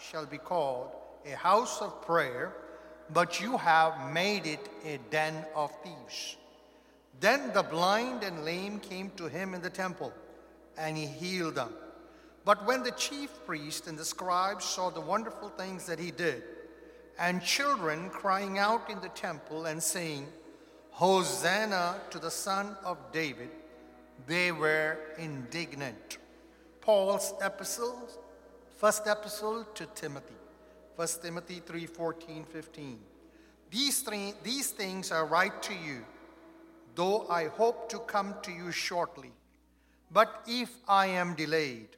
shall be called a house of prayer, but you have made it a den of thieves. Then the blind and lame came to him in the temple, and he healed them. But when the chief priest and the scribes saw the wonderful things that he did, and children crying out in the temple and saying, Hosanna to the Son of David, they were indignant. Paul's epistle, first epistle to Timothy, 1 Timothy 3 14, 15. These, three, these things I write to you, though I hope to come to you shortly. But if I am delayed,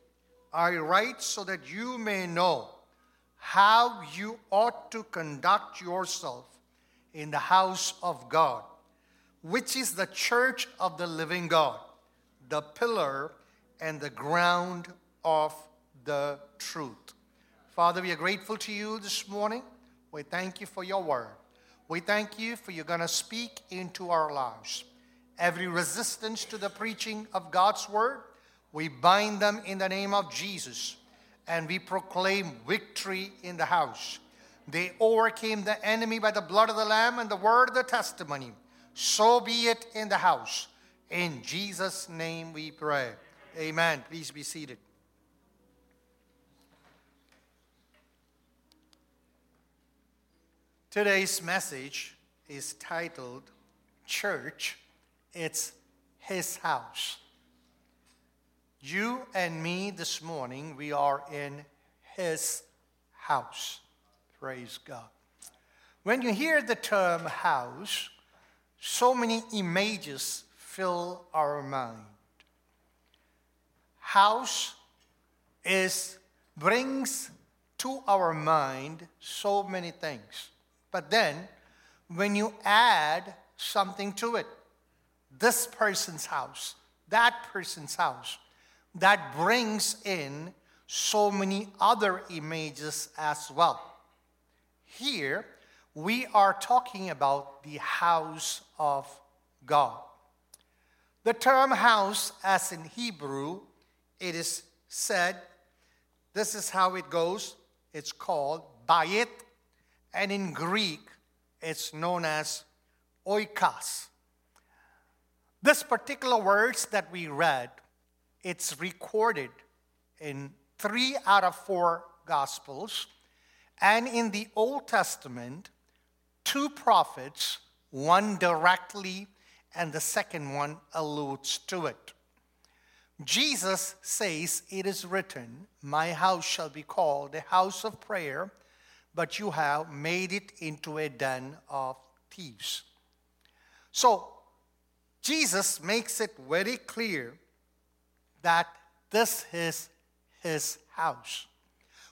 I write so that you may know how you ought to conduct yourself in the house of God, which is the church of the living God, the pillar and the ground of the truth. Father, we are grateful to you this morning. We thank you for your word. We thank you for you're going to speak into our lives. Every resistance to the preaching of God's word, we bind them in the name of Jesus and we proclaim victory in the house. They overcame the enemy by the blood of the Lamb and the word of the testimony. So be it in the house. In Jesus' name we pray. Amen. Please be seated. Today's message is titled Church, It's His House. You and me this morning, we are in His house. Praise God. When you hear the term house, so many images fill our mind. House is brings to our mind so many things. But then when you add something to it, this person's house, that person's house, that brings in so many other images as well. Here, we are talking about the house of God. The term house, as in Hebrew, it is said, this is how it goes. It's called bayit, and in Greek, it's known as oikos. This particular words that we read it's recorded in three out of four Gospels. And in the Old Testament, two prophets, one directly and the second one alludes to it. Jesus says, It is written, My house shall be called a house of prayer, but you have made it into a den of thieves. So, Jesus makes it very clear that this is his house.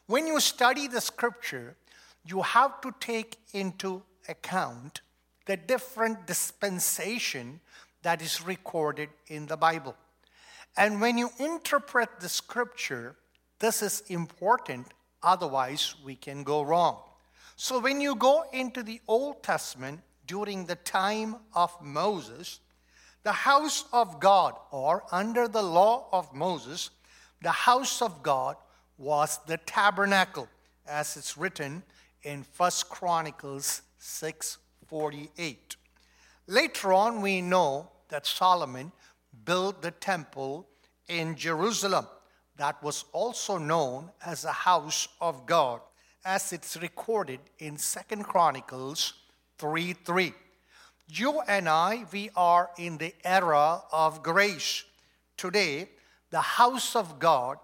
When you study the scripture, you have to take into account the different dispensation that is recorded in the Bible. And when you interpret the scripture, this is important, otherwise, we can go wrong. So, when you go into the Old Testament during the time of Moses, the house of God, or under the law of Moses, the house of God was the tabernacle, as it's written in First Chronicles 6:48. Later on, we know that Solomon built the temple in Jerusalem that was also known as the house of God, as it's recorded in Second Chronicles 3:3 you and I, we are in the era of grace. Today, the house of God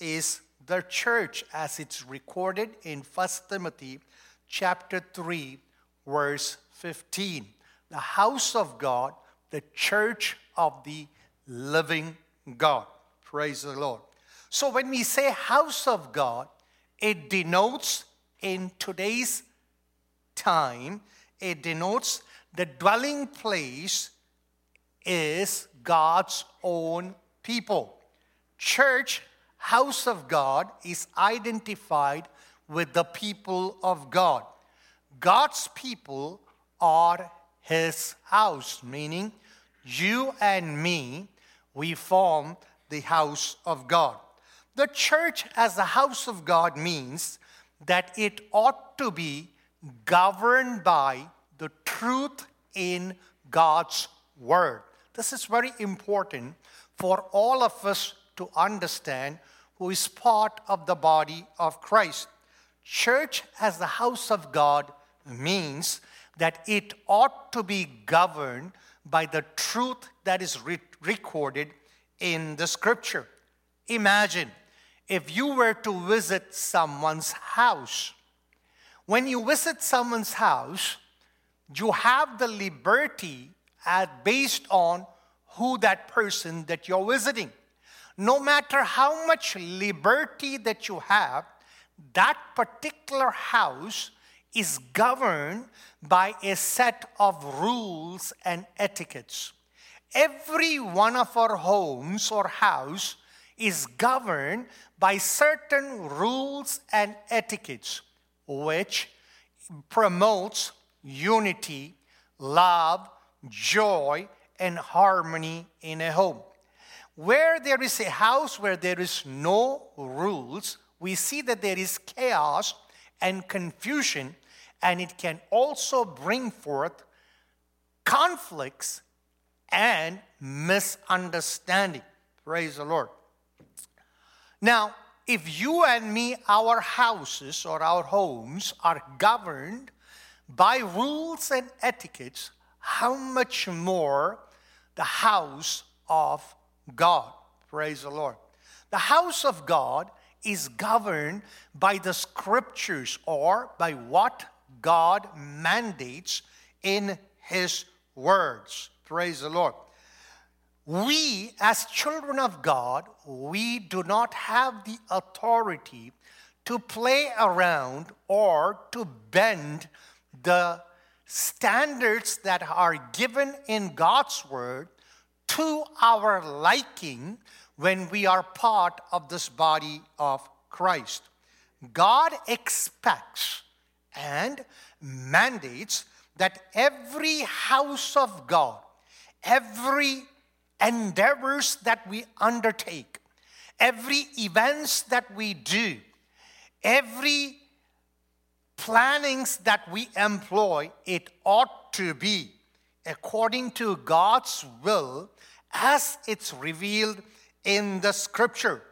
is the church as it's recorded in 1 Timothy chapter 3 verse 15. The house of God, the church of the living God. Praise the Lord. So when we say house of God, it denotes in today's time, it denotes the dwelling place is God's own people. Church, house of God, is identified with the people of God. God's people are his house, meaning you and me, we form the house of God. The church as the house of God means that it ought to be governed by the truth in God's Word. This is very important for all of us to understand who is part of the body of Christ. Church as the house of God means that it ought to be governed by the truth that is re- recorded in the scripture. Imagine if you were to visit someone's house. When you visit someone's house, you have the liberty at, based on who that person that you're visiting. No matter how much liberty that you have, that particular house is governed by a set of rules and etiquettes. Every one of our homes or house is governed by certain rules and etiquettes, which promotes unity, love, joy, and harmony in a home. Where there is a house where there is no rules, we see that there is chaos and confusion, and it can also bring forth conflicts and misunderstanding. Praise the Lord. Now, if you and me, our houses or our homes are governed by rules and etiquettes, how much more the house of God? Praise the Lord. The house of God is governed by the scriptures or by what God mandates in His words. Praise the Lord. We, as children of God, we do not have the authority to play around or to bend the standards that are given in God's word to our liking when we are part of this body of Christ. God expects and mandates that every house of God, every endeavors that we undertake, every events that we do, every plannings that we employ, it ought to be according to God's will as it's revealed in the scripture.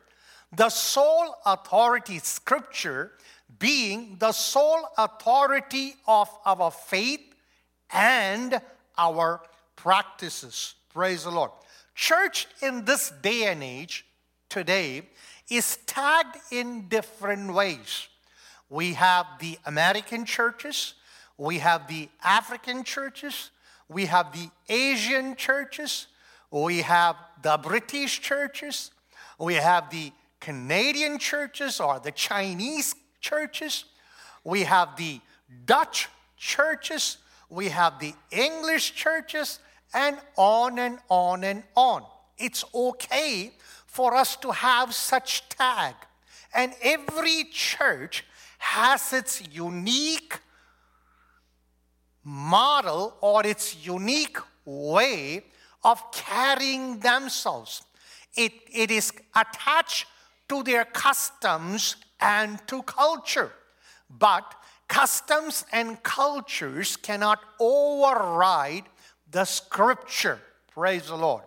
The sole authority, scripture, being the sole authority of our faith and our practices. Praise the Lord. Church in this day and age, today, is tagged in different ways. We have the American churches, we have the African churches, we have the Asian churches, we have the British churches, we have the Canadian churches or the Chinese churches, we have the Dutch churches, we have the English churches, and on and on and on. It's okay for us to have such tag. And every church has its unique model or its unique way of carrying themselves. It, it is attached to their customs and to culture. But customs and cultures cannot override the scripture. Praise the Lord.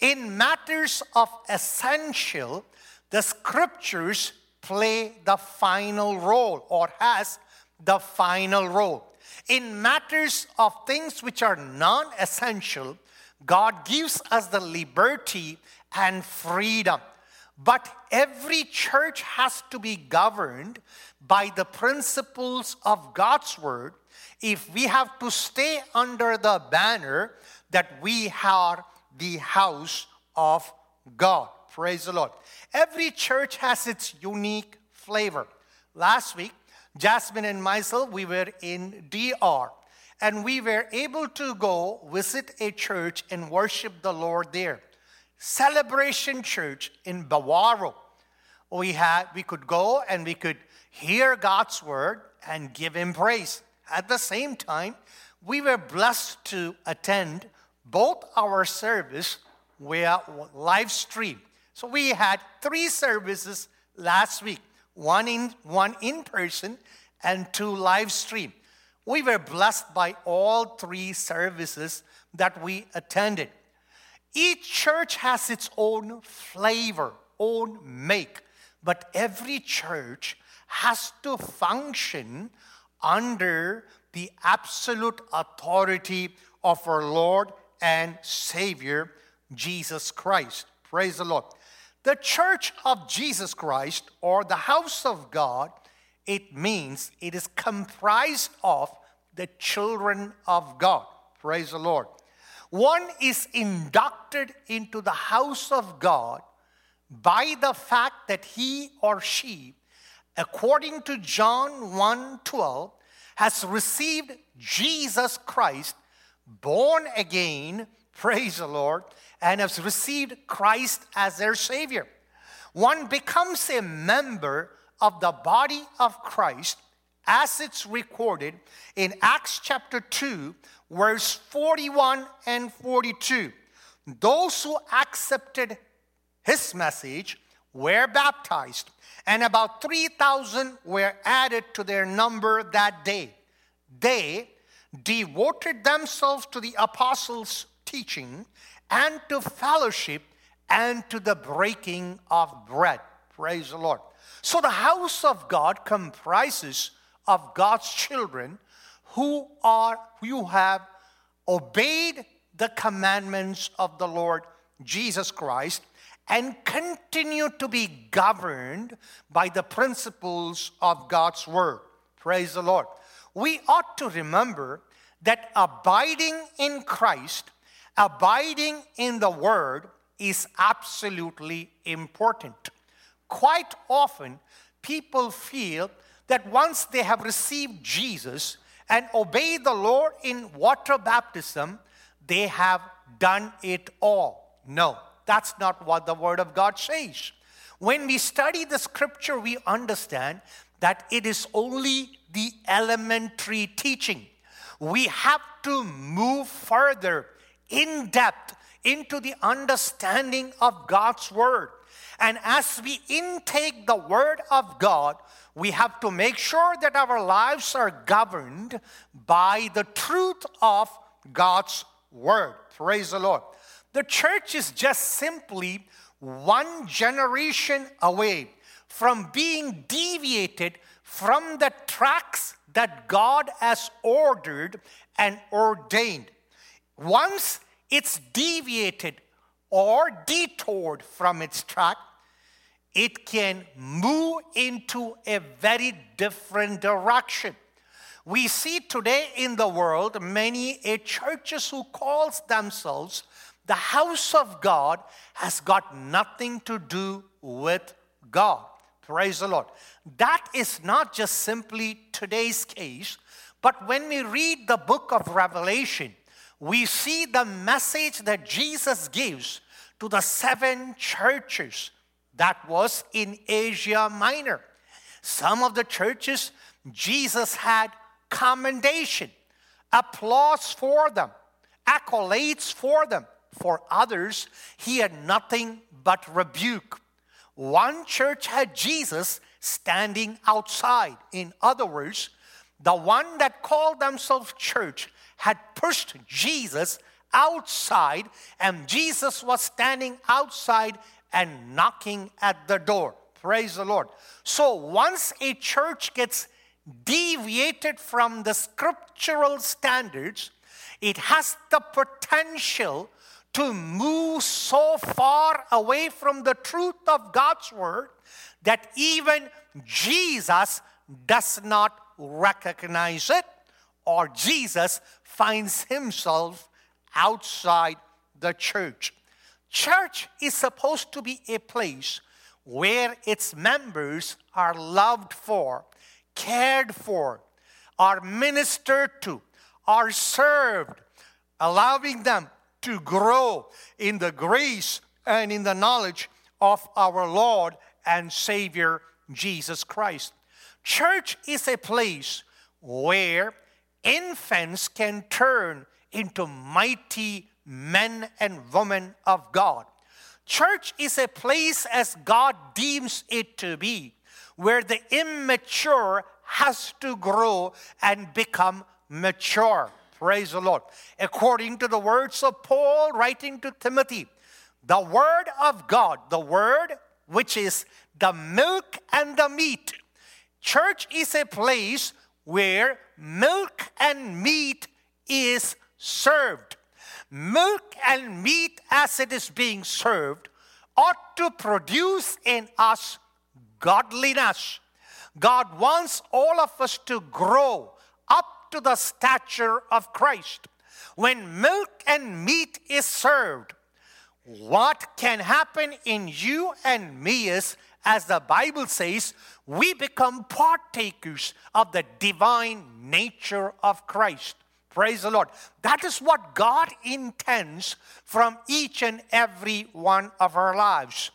In matters of essential, the scriptures play the final role or has the final role. In matters of things which are non essential, God gives us the liberty and freedom. But every church has to be governed by the principles of God's word if we have to stay under the banner that we are the house of God. Praise the Lord. Every church has its unique flavor. Last week, Jasmine and myself, we were in DR and we were able to go visit a church and worship the Lord there. Celebration Church in Bavaro. We had we could go and we could hear God's word and give him praise. At the same time, we were blessed to attend both our service via live stream. So we had three services last week. one in, one in person and two live stream. We were blessed by all three services that we attended. Each church has its own flavor, own make, but every church has to function under the absolute authority of our Lord and Savior, Jesus Christ. Praise the Lord. The church of Jesus Christ, or the house of God, it means it is comprised of the children of God. Praise the Lord. One is inducted into the house of God by the fact that he or she, according to John 1 12, has received Jesus Christ, born again, praise the Lord, and has received Christ as their Savior. One becomes a member of the body of Christ as it's recorded in Acts chapter 2, verse 41 and 42. Those who accepted his message were baptized, and about 3,000 were added to their number that day. They devoted themselves to the apostles' teaching and to fellowship and to the breaking of bread. Praise the Lord. So the house of God comprises of God's children who are who have obeyed the commandments of the Lord Jesus Christ and continue to be governed by the principles of God's word. Praise the Lord. We ought to remember that abiding in Christ, abiding in the word is absolutely important. Quite often, people feel that once they have received Jesus and obeyed the Lord in water baptism, they have done it all. No, that's not what the Word of God says. When we study the scripture, we understand that it is only the elementary teaching. We have to move further in depth into the understanding of God's Word. And as we intake the Word of God, we have to make sure that our lives are governed by the truth of God's word. Praise the Lord. The church is just simply one generation away from being deviated from the tracks that God has ordered and ordained. Once it's deviated or detoured from its track, it can move into a very different direction. We see today in the world many a churches who calls themselves the house of God has got nothing to do with God. Praise the Lord. That is not just simply today's case, but when we read the book of Revelation, we see the message that Jesus gives to the seven churches that was in Asia Minor. Some of the churches, Jesus had commendation, applause for them, accolades for them. For others, he had nothing but rebuke. One church had Jesus standing outside. In other words, the one that called themselves church had pushed Jesus outside, and Jesus was standing outside and knocking at the door. Praise the Lord. So once a church gets deviated from the scriptural standards, it has the potential to move so far away from the truth of God's word that even Jesus does not recognize it or Jesus finds himself outside the church. Church is supposed to be a place where its members are loved for, cared for, are ministered to, are served, allowing them to grow in the grace and in the knowledge of our Lord and Savior Jesus Christ. Church is a place where infants can turn into mighty men and women of God. Church is a place as God deems it to be, where the immature has to grow and become mature. Praise the Lord. According to the words of Paul writing to Timothy, the word of God, the word which is the milk and the meat. Church is a place where milk and meat is served. Milk and meat, as it is being served, ought to produce in us godliness. God wants all of us to grow up to the stature of Christ. When milk and meat is served, what can happen in you and me is, as the Bible says, we become partakers of the divine nature of Christ. Praise the Lord. That is what God intends from each and every one of our lives.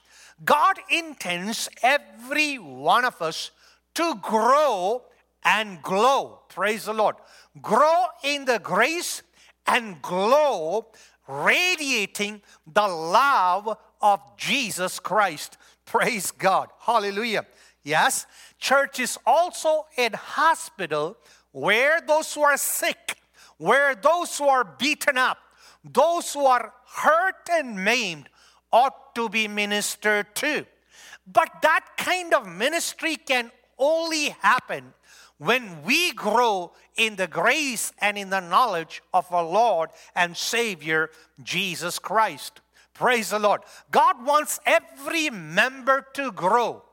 God intends every one of us to grow and glow. Praise the Lord. Grow in the grace and glow, radiating the love of Jesus Christ. Praise God. Hallelujah. Yes, church is also a hospital where those who are sick, where those who are beaten up, those who are hurt and maimed ought to be ministered to. But that kind of ministry can only happen when we grow in the grace and in the knowledge of our Lord and Savior, Jesus Christ. Praise the Lord. God wants every member to grow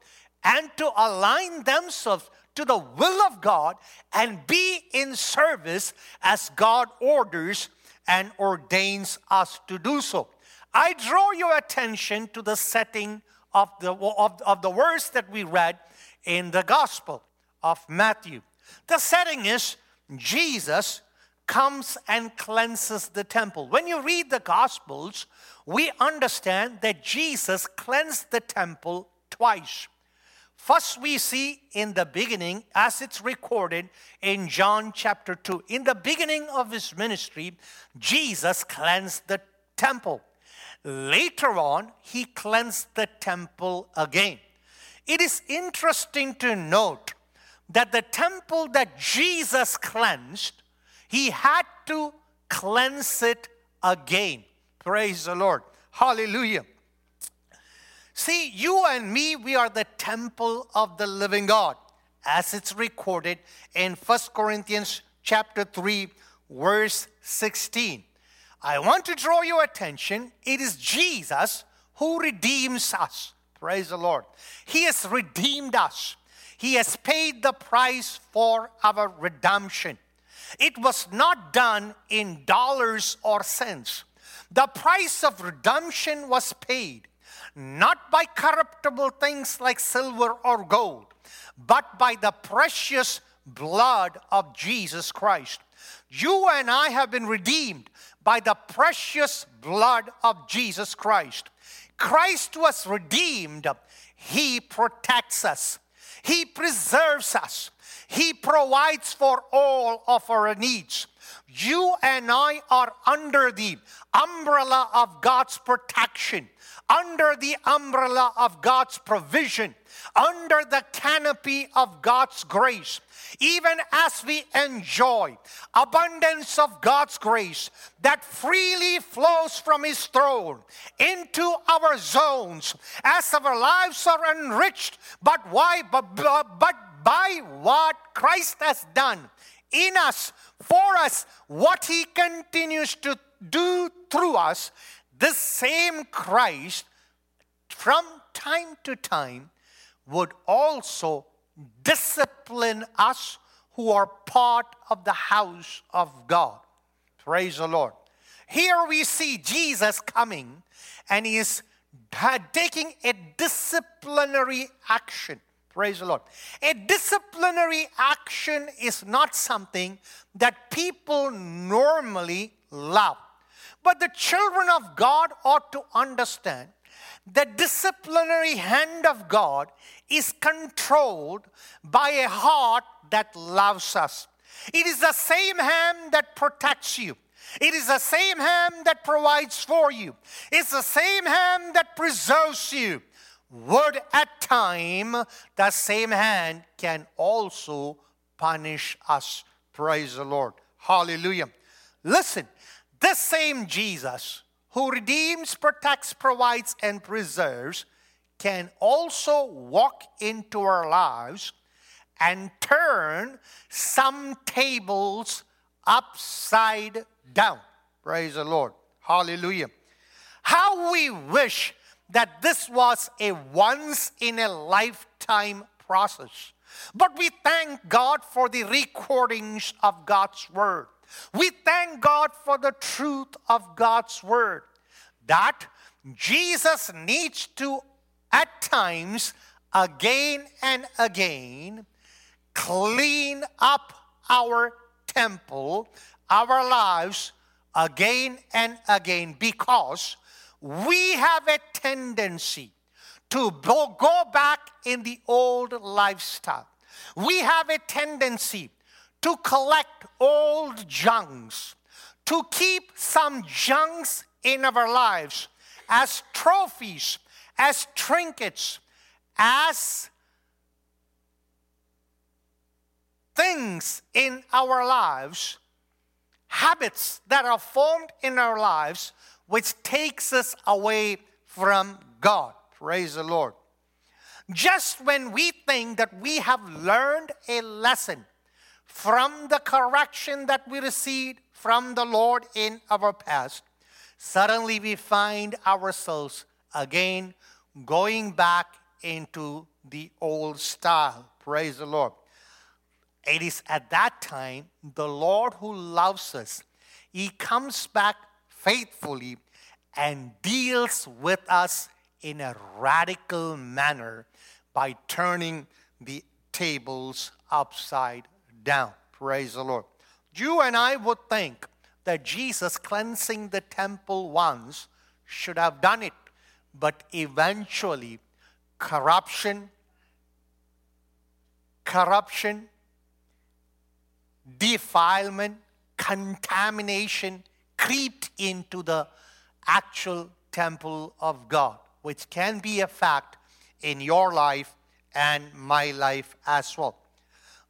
and to align themselves to the will of God and be in service as God orders and ordains us to do so. I draw your attention to the setting of the, of, of the verse that we read in the Gospel of Matthew. The setting is Jesus comes and cleanses the temple. When you read the Gospels, we understand that Jesus cleansed the temple twice. First, we see in the beginning, as it's recorded in John chapter 2, in the beginning of his ministry, Jesus cleansed the temple. Later on, he cleansed the temple again. It is interesting to note that the temple that Jesus cleansed, he had to cleanse it again. Praise the Lord. Hallelujah. See, you and me, we are the temple of the living God, as it's recorded in First Corinthians chapter 3, verse 16. I want to draw your attention. It is Jesus who redeems us. Praise the Lord. He has redeemed us. He has paid the price for our redemption. It was not done in dollars or cents. The price of redemption was paid not by corruptible things like silver or gold, but by the precious blood of Jesus Christ. You and I have been redeemed by the precious blood of Jesus Christ. Christ was redeemed, He protects us. He preserves us. He provides for all of our needs. You and I are under the umbrella of God's protection, under the umbrella of God's provision, under the canopy of God's grace. Even as we enjoy abundance of God's grace that freely flows from His throne into our zones, as our lives are enriched, but why? But, but, by what Christ has done in us, for us, what He continues to do through us, this same Christ from time to time would also discipline us who are part of the house of God. Praise the Lord. Here we see Jesus coming and he is uh, taking a disciplinary action. Praise the Lord. A disciplinary action is not something that people normally love. But the children of God ought to understand the disciplinary hand of God is controlled by a heart that loves us. It is the same hand that protects you. It is the same hand that provides for you. It's the same hand that preserves you. Would at time, the same hand can also punish us. Praise the Lord. Hallelujah. Listen, this same Jesus who redeems, protects, provides, and preserves can also walk into our lives and turn some tables upside down. Praise the Lord. Hallelujah. How we wish that this was a once in a lifetime process. But we thank God for the recordings of God's word. We thank God for the truth of God's word that Jesus needs to, at times, again and again, clean up our temple, our lives, again and again, because we have a tendency to go back in the old lifestyle. We have a tendency to collect old junks, to keep some junks in our lives as trophies, as trinkets, as things in our lives, habits that are formed in our lives, which takes us away from God. Praise the Lord. Just when we think that we have learned a lesson from the correction that we received from the Lord in our past, suddenly we find ourselves again going back into the old style. Praise the Lord. It is at that time the Lord who loves us, He comes back faithfully and deals with us in a radical manner by turning the tables upside down. Praise the Lord. You and I would think that Jesus cleansing the temple once should have done it, but eventually corruption, corruption, defilement, contamination creeped into the actual temple of God, which can be a fact in your life and my life as well.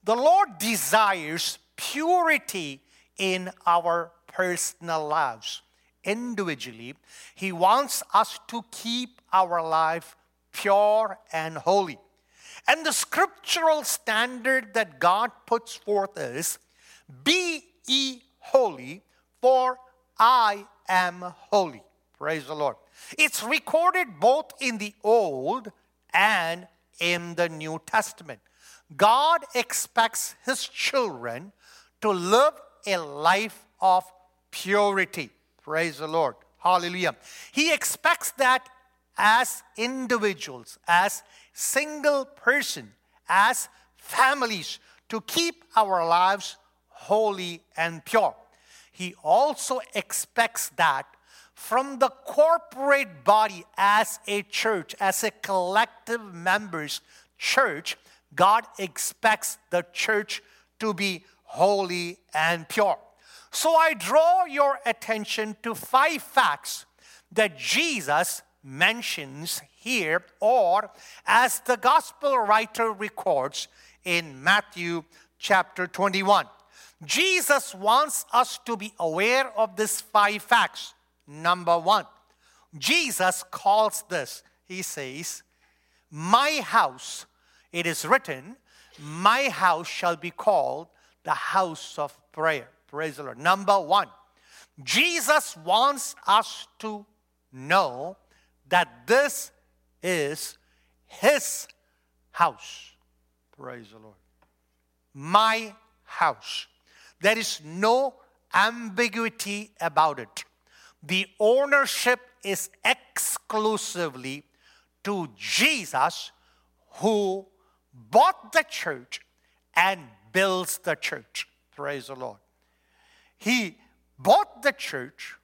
The Lord desires purity in our personal lives. Individually, He wants us to keep our life pure and holy. And the scriptural standard that God puts forth is Be ye holy, for I am holy. Praise the Lord. It's recorded both in the Old and in the New Testament. God expects His children to live a life of purity. Praise the Lord. Hallelujah. He expects that as individuals, as single person, as families, to keep our lives holy and pure. He also expects that from the corporate body as a church, as a collective members church, God expects the church to be holy and pure. So I draw your attention to five facts that Jesus mentions here, or as the gospel writer records in Matthew chapter 21. Jesus wants us to be aware of these five facts. Number one, Jesus calls this, he says, My house, it is written, My house shall be called the house of prayer. Praise the Lord. Number one, Jesus wants us to know that this is His house. Praise the Lord. My house. There is no ambiguity about it. The ownership is exclusively to Jesus who bought the church and builds the church. Praise the Lord. He bought the church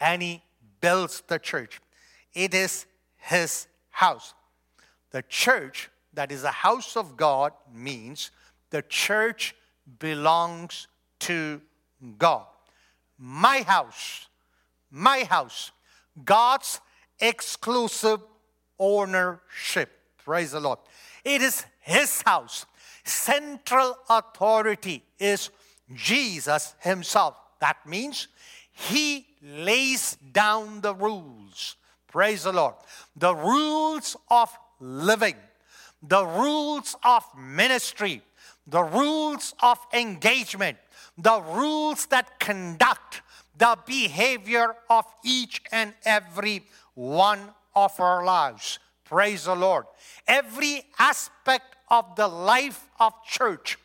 and he builds the church. It is his house. The church, that is a house of God, means the church belongs to God. My house, my house, God's exclusive ownership. Praise the Lord. It is His house. Central authority is Jesus Himself. That means He lays down the rules. Praise the Lord. The rules of living, the rules of ministry, the rules of engagement, the rules that conduct the behavior of each and every one of our lives. Praise the Lord. Every aspect of the life of church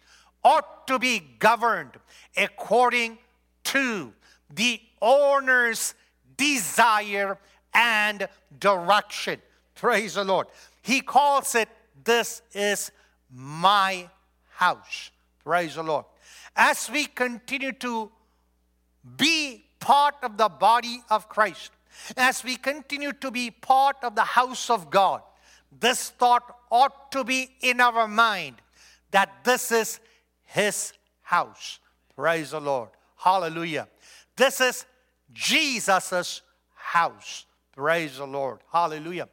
ought to be governed according to the owner's desire and direction. Praise the Lord. He calls it, This is my house. Praise the Lord. As we continue to be part of the body of Christ, as we continue to be part of the house of God, this thought ought to be in our mind that this is His house. Praise the Lord. Hallelujah. This is Jesus' house. Praise the Lord. Hallelujah.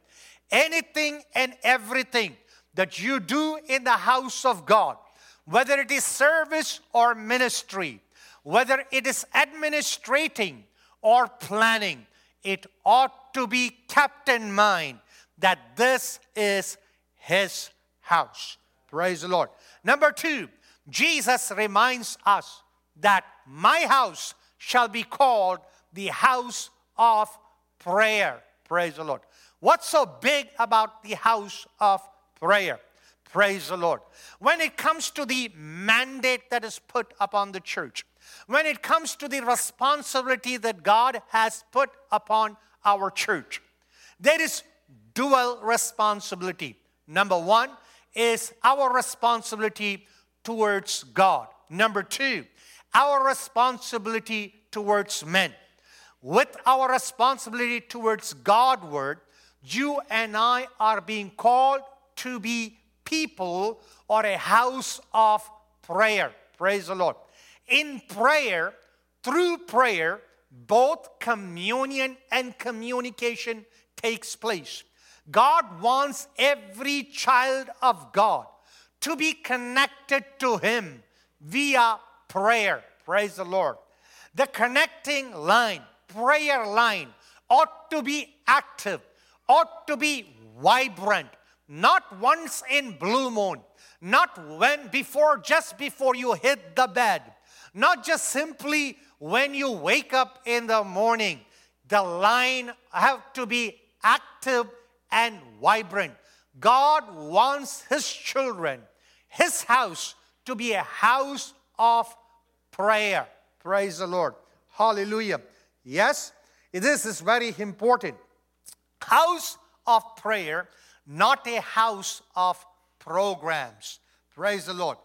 Anything and everything that you do in the house of God, whether it is service or ministry, whether it is administrating or planning, it ought to be kept in mind that this is his house. Praise the Lord. Number two, Jesus reminds us that my house shall be called the house of prayer. Praise the Lord. What's so big about the house of prayer? Praise the Lord. When it comes to the mandate that is put upon the church, when it comes to the responsibility that God has put upon our church, there is dual responsibility. Number one is our responsibility towards God. Number two, our responsibility towards men. With our responsibility towards Godward, you and I are being called to be people or a house of prayer. Praise the Lord. In prayer, through prayer, both communion and communication takes place. God wants every child of God to be connected to Him via prayer. Praise the Lord. The connecting line, prayer line, ought to be active, ought to be vibrant, not once in blue moon, not when before, just before you hit the bed, not just simply when you wake up in the morning. The line have to be active and vibrant. God wants His children, His house, to be a house of prayer. Praise the Lord. Hallelujah. Yes, this is very important. House of prayer, not a house of programs. Praise the Lord.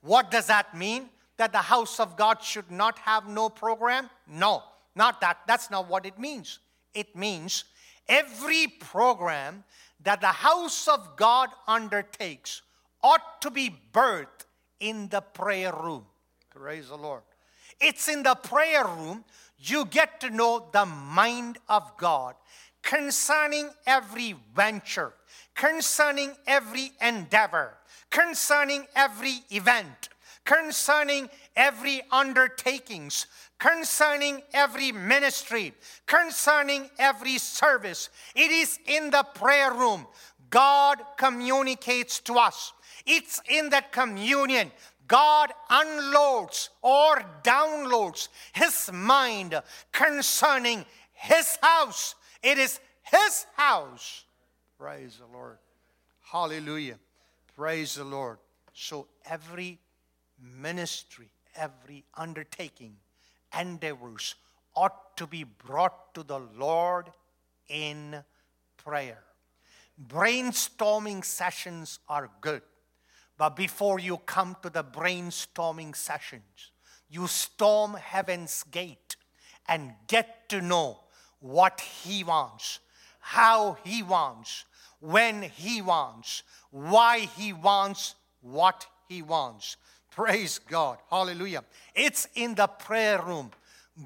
What does that mean? That the house of God should not have no program? No, not that. That's not what it means. It means every program that the house of God undertakes ought to be birthed in the prayer room. Praise the Lord. It's in the prayer room you get to know the mind of God concerning every venture, concerning every endeavor, concerning every event, concerning every undertakings, concerning every ministry, concerning every service. It is in the prayer room. God communicates to us. It's in that communion God unloads or downloads his mind concerning his house. It is his house. Praise the Lord. Hallelujah. Praise the Lord. So every ministry, every undertaking, endeavors ought to be brought to the Lord in prayer. Brainstorming sessions are good, but before you come to the brainstorming sessions, you storm heaven's gate and get to know what He wants, how He wants, when He wants, why He wants what He wants. Praise God. Hallelujah. It's in the prayer room.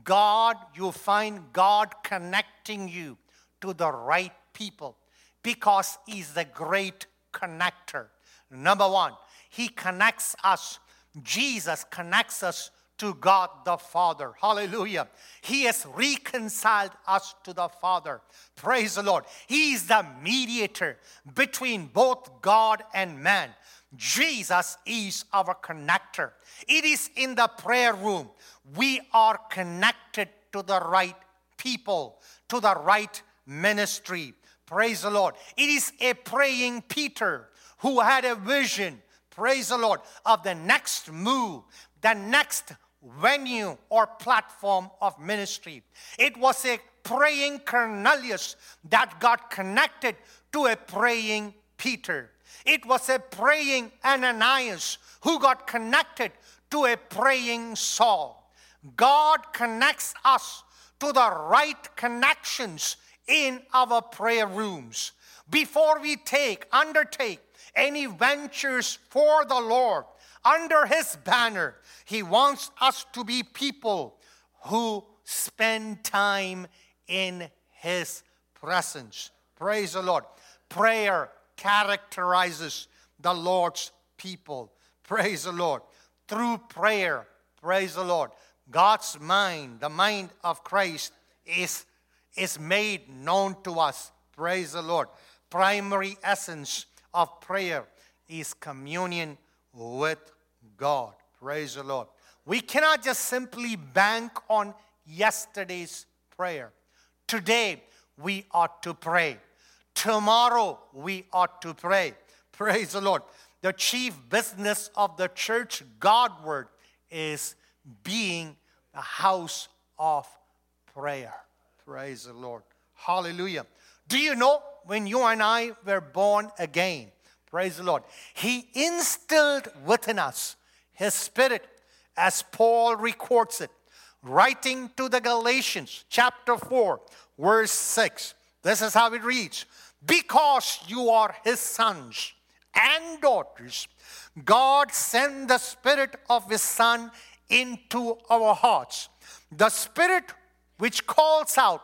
God, you find God connecting you to the right people because He's the great connector. Number one, he connects us. Jesus connects us to God the Father. Hallelujah. He has reconciled us to the Father. Praise the Lord. He is the mediator between both God and man. Jesus is our connector. It is in the prayer room we are connected to the right people, to the right ministry. Praise the Lord. It is a praying Peter who had a vision, praise the Lord, of the next move, the next venue or platform of ministry. It was a praying Cornelius that got connected to a praying Peter. It was a praying Ananias who got connected to a praying Saul. God connects us to the right connections in our prayer rooms. Before we take, undertake any ventures for the Lord under His banner, He wants us to be people who spend time in His presence. Praise the Lord. Prayer characterizes the Lord's people. Praise the Lord. Through prayer, praise the Lord, God's mind, the mind of Christ, is, is made known to us. Praise the Lord. Primary essence of prayer is communion with God. Praise the Lord. We cannot just simply bank on yesterday's prayer. Today, we ought to pray. Tomorrow, we ought to pray. Praise the Lord. The chief business of the church Godward is being a house of prayer. Praise the Lord. Hallelujah. Do you know when you and I were born again? Praise the Lord. He instilled within us his spirit, as Paul records it, writing to the Galatians, chapter 4, verse 6. This is how it reads Because you are his sons and daughters, God sent the spirit of his son into our hearts. The Spirit which calls out,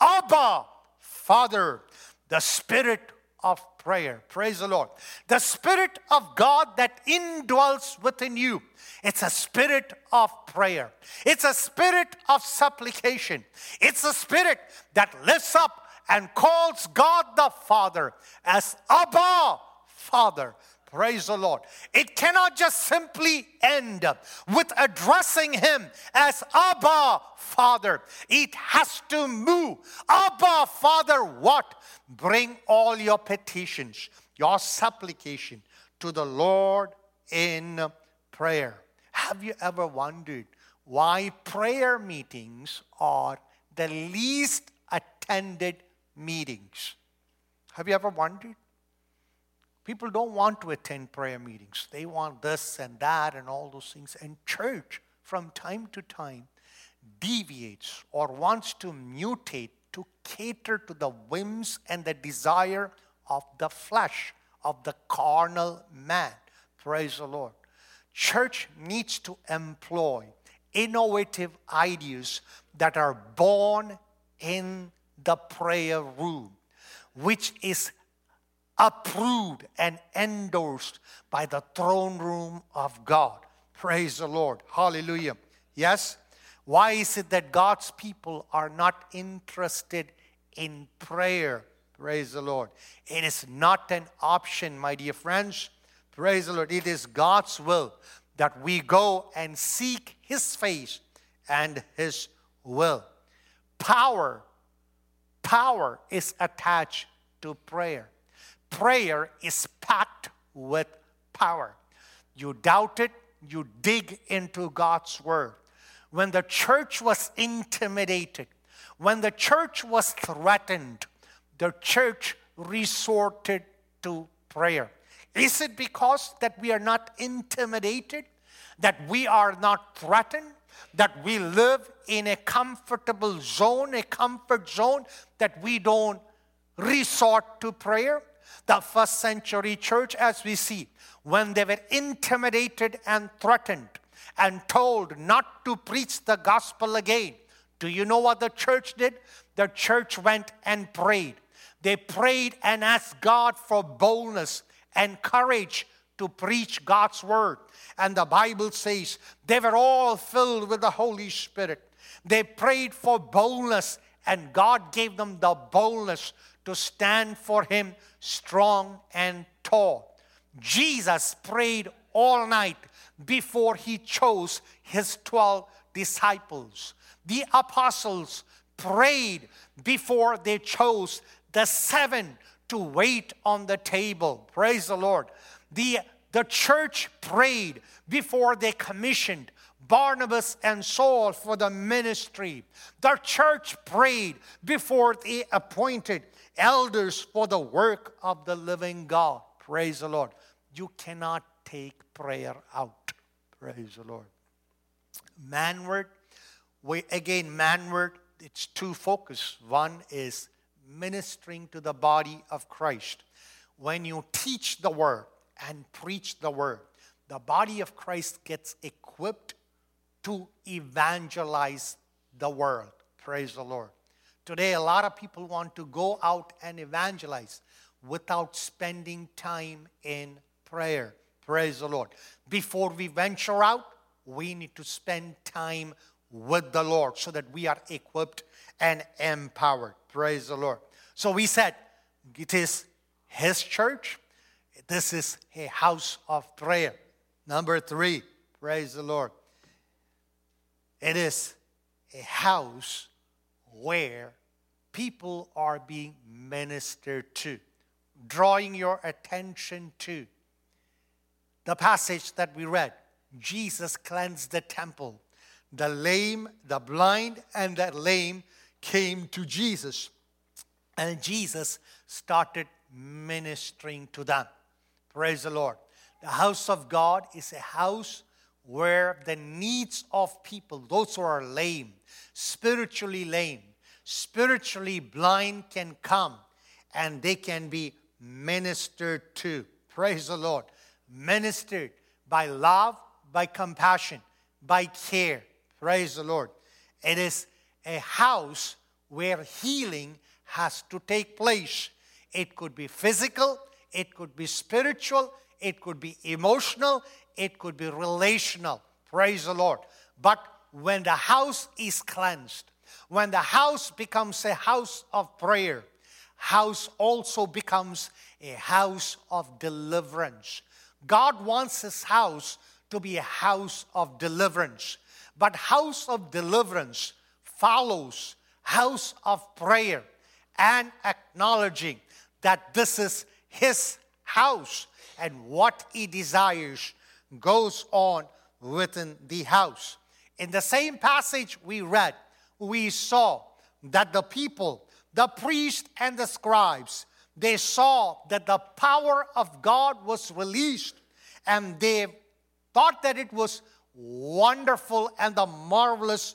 Abba, Father, the Spirit of prayer. Praise the Lord. The Spirit of God that indwells within you. It's a spirit of prayer. It's a spirit of supplication. It's a spirit that lifts up and calls God the Father as Abba, Father. Praise the Lord. It cannot just simply end with addressing Him as Abba, Father. It has to move. Abba, Father, what? Bring all your petitions, your supplication to the Lord in prayer. Have you ever wondered why prayer meetings are the least attended meetings? Have you ever wondered? People don't want to attend prayer meetings. They want this and that and all those things. And church, from time to time, deviates or wants to mutate to cater to the whims and the desire of the flesh, of the carnal man. Praise the Lord. Church needs to employ innovative ideas that are born in the prayer room, which is approved and endorsed by the throne room of God. Praise the Lord. Hallelujah. Yes? Why is it that God's people are not interested in prayer? Praise the Lord. It is not an option, my dear friends. Praise the Lord. It is God's will that we go and seek His face and His will. Power, power is attached to prayer prayer is packed with power. You doubt it, you dig into God's word. When the church was intimidated, when the church was threatened, the church resorted to prayer. Is it because that we are not intimidated, that we are not threatened, that we live in a comfortable zone, a comfort zone, that we don't resort to prayer? the first century church, as we see, when they were intimidated and threatened and told not to preach the gospel again, do you know what the church did? The church went and prayed. They prayed and asked God for boldness and courage to preach God's word. And the Bible says they were all filled with the Holy Spirit. They prayed for boldness, and God gave them the boldness to stand for Him strong and tall. Jesus prayed all night before He chose His 12 disciples. The apostles prayed before they chose the seven to wait on the table. Praise the Lord. The, the church prayed before they commissioned Barnabas and Saul for the ministry. The church prayed before they appointed elders for the work of the living God. Praise the Lord. You cannot take prayer out. Praise the Lord. Manward, we, again, manward, it's two focus. One is ministering to the body of Christ. When you teach the word and preach the word, the body of Christ gets equipped to evangelize the world. Praise the Lord. Today, a lot of people want to go out and evangelize without spending time in prayer. Praise the Lord. Before we venture out, we need to spend time with the Lord so that we are equipped and empowered. Praise the Lord. So we said it is His church. This is a house of prayer. Number three, praise the Lord. It is a house where people are being ministered to, drawing your attention to. The passage that we read Jesus cleansed the temple. The lame, the blind, and the lame came to Jesus. And Jesus started ministering to them. Praise the Lord. The house of God is a house where the needs of people, those who are lame, spiritually lame, spiritually blind, can come and they can be ministered to. Praise the Lord. Ministered by love, by compassion, by care. Praise the Lord. It is a house where healing has to take place. It could be physical, it could be spiritual, it could be emotional, it could be relational. Praise the Lord. But when the house is cleansed, when the house becomes a house of prayer, house also becomes a house of deliverance. God wants his house to be a house of deliverance. But house of deliverance follows house of prayer and acknowledging that this is his house and what he desires goes on within the house. In the same passage we read, we saw that the people, the priests and the scribes, they saw that the power of God was released and they thought that it was wonderful and the marvelous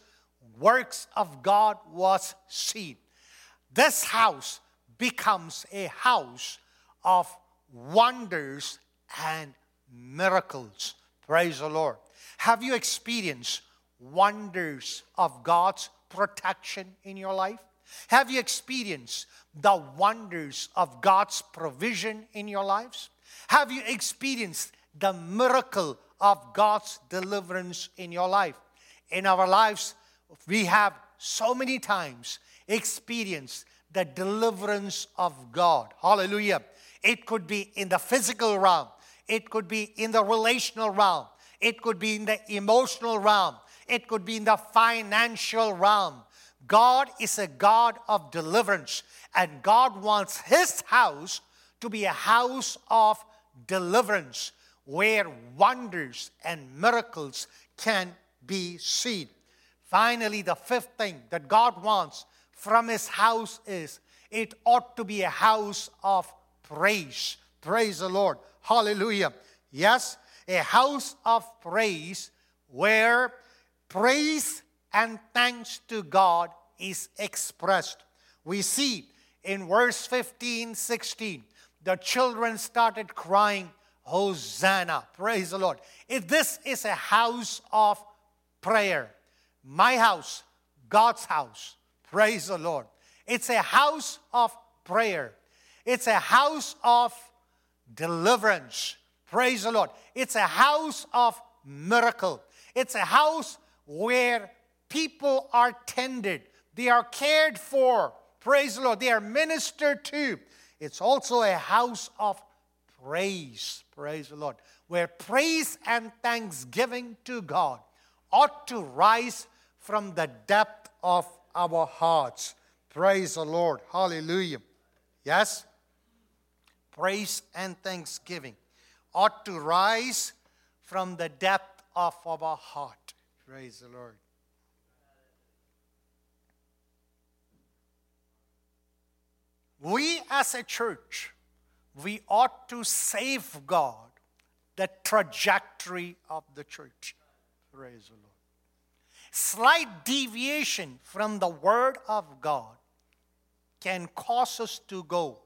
works of God was seen this house becomes a house of wonders and miracles. Praise the Lord. Have you experienced wonders of God's protection in your life? Have you experienced the wonders of God's provision in your lives? Have you experienced the miracle of God's deliverance in your life? In our lives, we have so many times experienced the deliverance of God. Hallelujah. It could be in the physical realm, it could be in the relational realm, it could be in the emotional realm, it could be in the financial realm. God is a God of deliverance, and God wants His house to be a house of deliverance where wonders and miracles can be seen. Finally, the fifth thing that God wants from his house is it ought to be a house of praise. Praise the Lord. Hallelujah. Yes, a house of praise where praise and thanks to God is expressed. We see in verse 15, 16, the children started crying, Hosanna. Praise the Lord. If this is a house of prayer, my house, God's house. Praise the Lord. It's a house of prayer. It's a house of deliverance. Praise the Lord. It's a house of miracle. It's a house where people are tended, they are cared for. Praise the Lord. They are ministered to. It's also a house of praise. Praise the Lord. Where praise and thanksgiving to God ought to rise from the depth of our hearts. Praise the Lord. Hallelujah. Yes? Praise and thanksgiving ought to rise from the depth of our heart. Praise the Lord. We as a church, we ought to safeguard the trajectory of the church. Praise the Lord. Slight deviation from the Word of God can cause us to go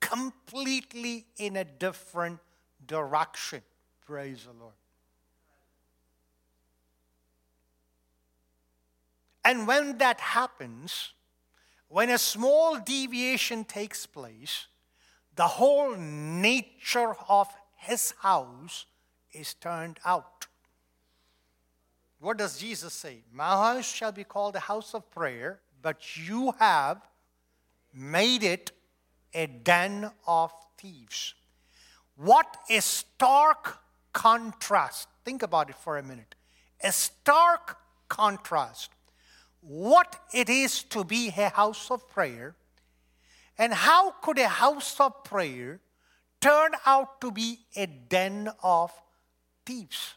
completely in a different direction. Praise the Lord. And when that happens, when a small deviation takes place, the whole nature of his house is turned out. What does Jesus say? My house shall be called a house of prayer, but you have made it a den of thieves. What a stark contrast. Think about it for a minute. A stark contrast. What it is to be a house of prayer, and how could a house of prayer turn out to be a den of thieves?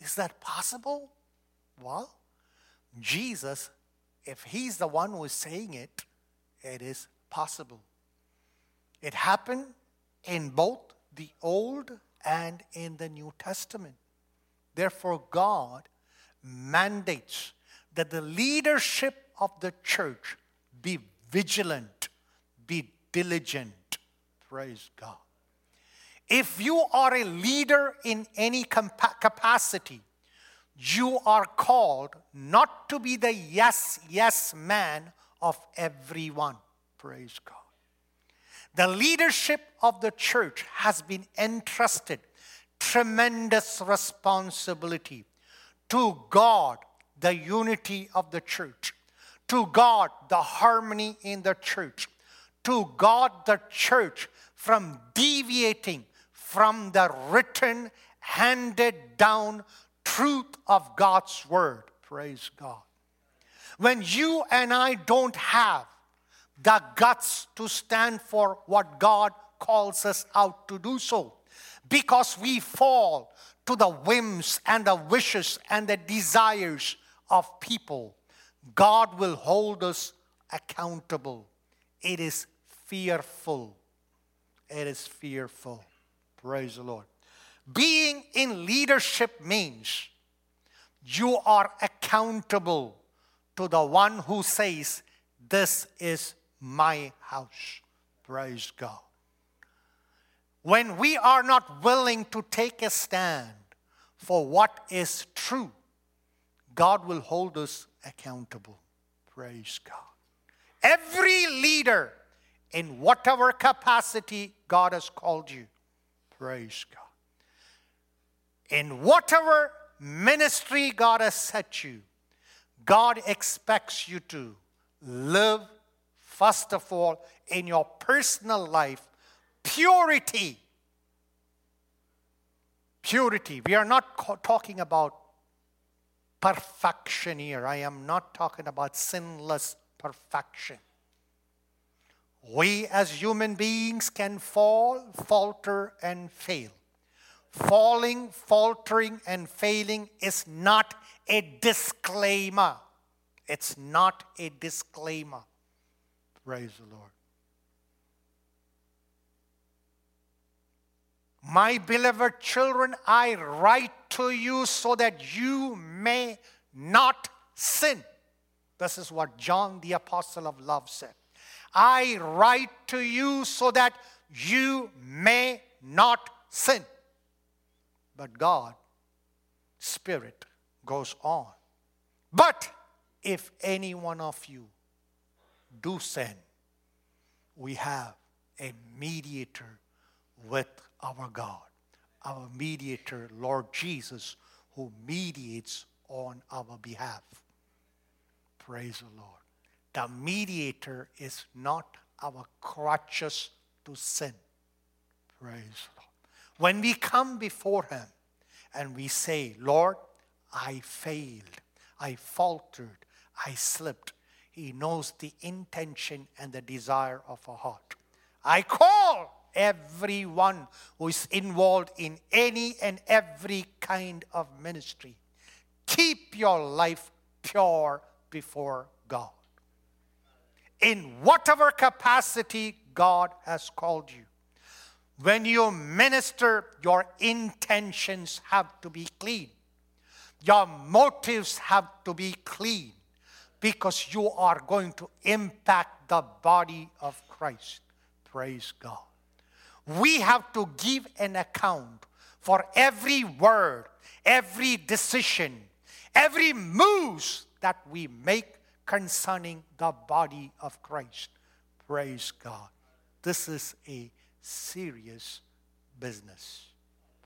Is that possible? Well, Jesus, if he's the one who is saying it, it is possible. It happened in both the Old and in the New Testament. Therefore, God mandates that the leadership of the church be vigilant, be diligent. Praise God. If you are a leader in any capacity, you are called not to be the yes, yes man of everyone. Praise God. The leadership of the church has been entrusted tremendous responsibility to God, the unity of the church, to God, the harmony in the church, to God, the church, from deviating from the written, handed down truth of God's word. Praise God. When you and I don't have the guts to stand for what God calls us out to do so, because we fall to the whims and the wishes and the desires of people, God will hold us accountable. It is fearful. It is fearful. Praise the Lord. Being in leadership means you are accountable to the one who says, This is my house. Praise God. When we are not willing to take a stand for what is true, God will hold us accountable. Praise God. Every leader, in whatever capacity God has called you, praise God. In whatever ministry God has set you, God expects you to live, first of all, in your personal life, purity. Purity. We are not talking about perfection here. I am not talking about sinless perfection. We as human beings can fall, falter, and fail. Falling, faltering, and failing is not a disclaimer. It's not a disclaimer. Praise the Lord. My beloved children, I write to you so that you may not sin. This is what John the Apostle of Love said. I write to you so that you may not sin. But God, Spirit, goes on. But if any one of you do sin, we have a mediator with our God, our mediator, Lord Jesus, who mediates on our behalf. Praise the Lord. The mediator is not our crutches to sin. Praise the Lord. When we come before Him and we say, Lord, I failed, I faltered, I slipped, He knows the intention and the desire of our heart. I call everyone who is involved in any and every kind of ministry. Keep your life pure before God. In whatever capacity God has called you. When you minister, your intentions have to be clean. Your motives have to be clean because you are going to impact the body of Christ. Praise God. We have to give an account for every word, every decision, every move that we make concerning the body of Christ. Praise God. This is a serious business.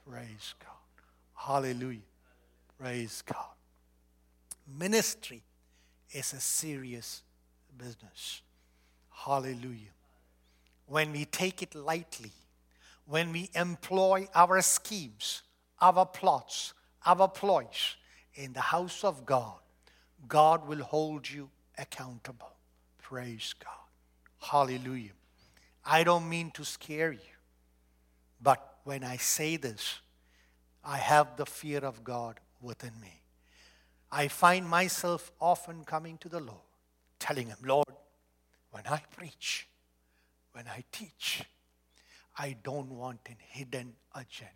Praise God. Hallelujah. Praise God. Ministry is a serious business. Hallelujah. When we take it lightly, when we employ our schemes, our plots, our ploys in the house of God, God will hold you accountable. Praise God. Hallelujah. I don't mean to scare you, but when I say this, I have the fear of God within me. I find myself often coming to the Lord, telling Him, Lord, when I preach, when I teach, I don't want a hidden agenda.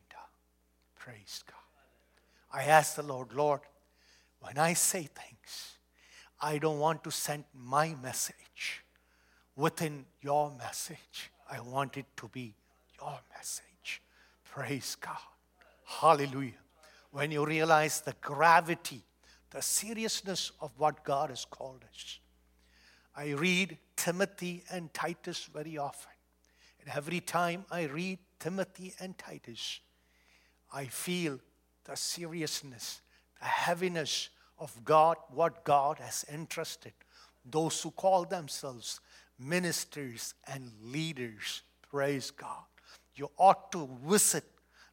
Praise God. I ask the Lord, Lord, when I say things, I don't want to send my message within your message. I want it to be your message. Praise God. Hallelujah. When you realize the gravity, the seriousness of what God has called us. I read Timothy and Titus very often. And every time I read Timothy and Titus, I feel the seriousness, the heaviness of God, what God has entrusted those who call themselves ministers and leaders. Praise God. You ought to visit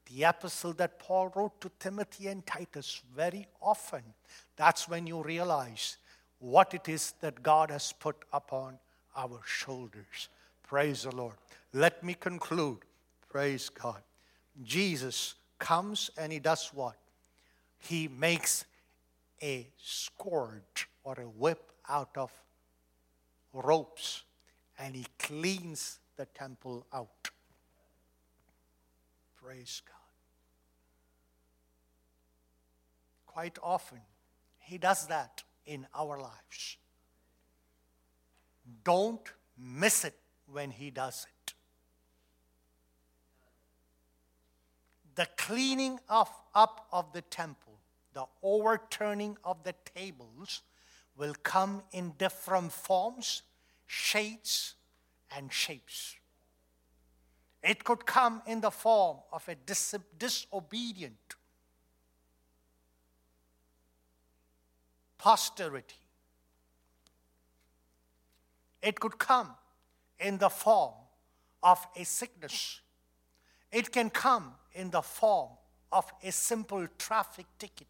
the epistle that Paul wrote to Timothy and Titus very often. That's when you realize what it is that God has put upon our shoulders. Praise the Lord. Let me conclude. Praise God. Jesus comes and he does what? He makes a scourge or a whip out of ropes and he cleans the temple out. Praise God. Quite often, he does that in our lives. Don't miss it when he does it. The cleaning of, up of the temple the overturning of the tables will come in different forms, shades, and shapes. It could come in the form of a dis- disobedient posterity. It could come in the form of a sickness. It can come in the form of a simple traffic ticket.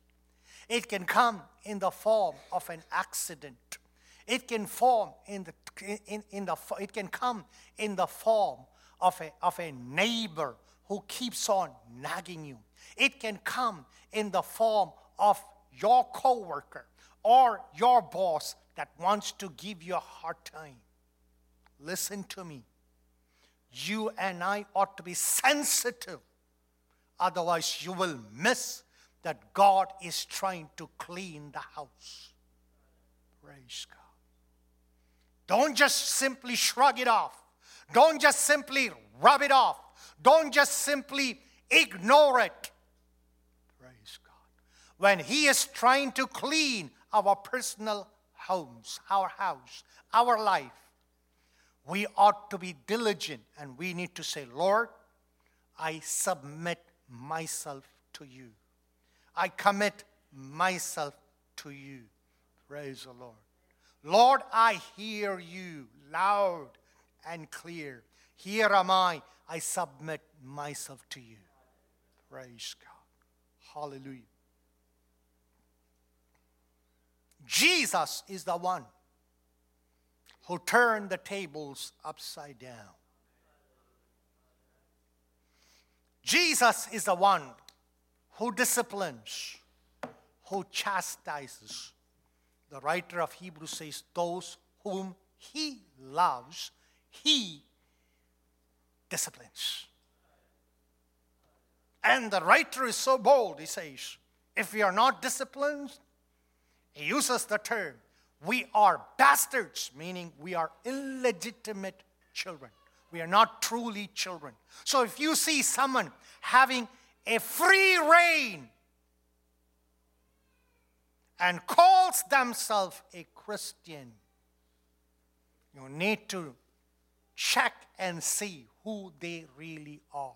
It can come in the form of an accident. It can form in the, in, in the it can come in the form of a, of a neighbor who keeps on nagging you. It can come in the form of your coworker or your boss that wants to give you a hard time. Listen to me. You and I ought to be sensitive. Otherwise, you will miss that God is trying to clean the house. Praise God. Don't just simply shrug it off. Don't just simply rub it off. Don't just simply ignore it. Praise God. When He is trying to clean our personal homes, our house, our life, we ought to be diligent and we need to say, Lord, I submit myself to you. I commit myself to you. Praise the Lord. Lord, I hear you loud and clear. Here am I. I submit myself to you. Praise God. Hallelujah. Jesus is the one who turned the tables upside down. Jesus is the one who disciplines, who chastises. The writer of Hebrews says, Those whom he loves, he disciplines. And the writer is so bold, he says, if we are not disciplined, he uses the term, we are bastards, meaning we are illegitimate children. We are not truly children. So if you see someone having a free reign and calls themselves a Christian, you need to check and see who they really are.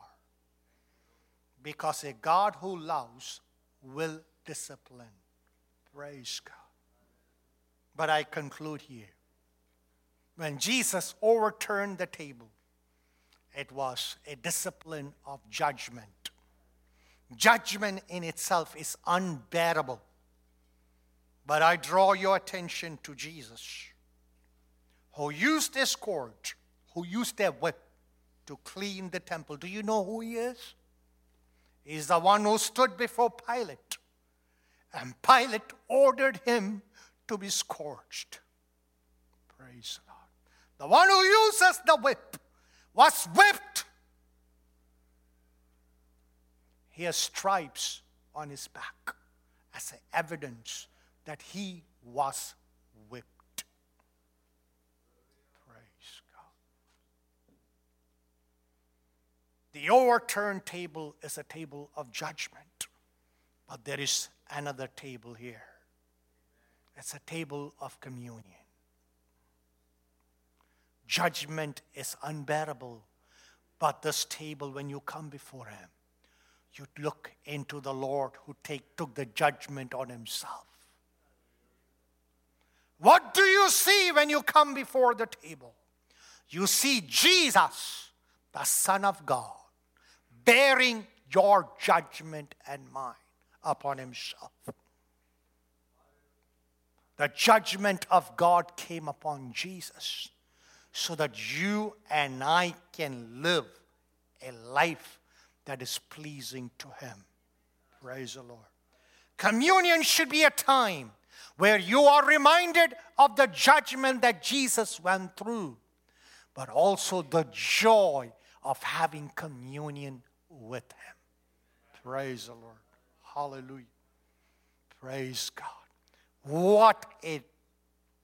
Because a God who loves will discipline. Praise God. But I conclude here. When Jesus overturned the table, it was a discipline of judgment. Judgment in itself is unbearable. But I draw your attention to Jesus, who used a scourge, who used a whip to clean the temple. Do you know who he is? He's the one who stood before Pilate, and Pilate ordered him to be scourged. Praise God. The one who uses the whip was whipped. He has stripes on his back as evidence that he was whipped. Praise God. The overturned table is a table of judgment, but there is another table here. It's a table of communion. Judgment is unbearable, but this table, when you come before Him, you look into the Lord who take, took the judgment on Himself. What do you see when you come before the table? You see Jesus, the Son of God, bearing your judgment and mine upon Himself. The judgment of God came upon Jesus so that you and I can live a life that is pleasing to Him. Praise the Lord. Communion should be a time where you are reminded of the judgment that Jesus went through, but also the joy of having communion with Him. Praise the Lord. Hallelujah. Praise God. What a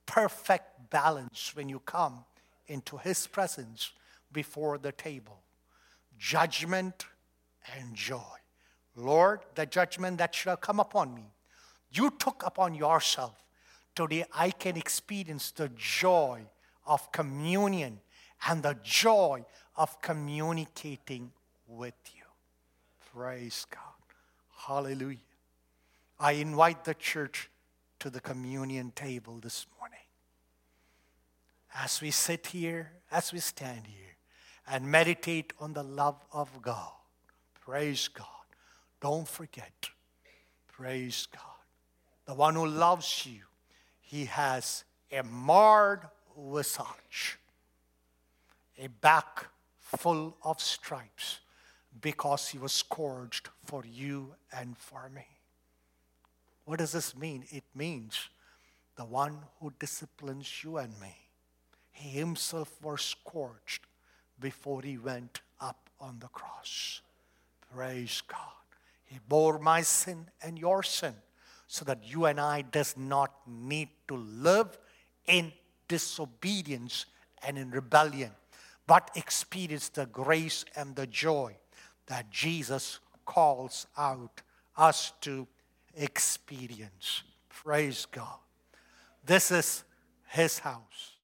perfect balance when you come into His presence before the table judgment and joy. Lord, the judgment that have come upon me, you took upon yourself. Today I can experience the joy of communion and the joy of communicating with you. Praise God. Hallelujah. I invite the church to the communion table this morning. As we sit here, as we stand here, and meditate on the love of God, praise God. Don't forget, praise God. The one who loves you, he has a marred visage, a back full of stripes, because he was scourged for you and for me. What does this mean? It means the one who disciplines you and me. He himself was scourged before he went up on the cross. Praise God. He bore my sin and your sin so that you and I does not need to live in disobedience and in rebellion, but experience the grace and the joy that Jesus calls out us to experience. Praise God. This is his house.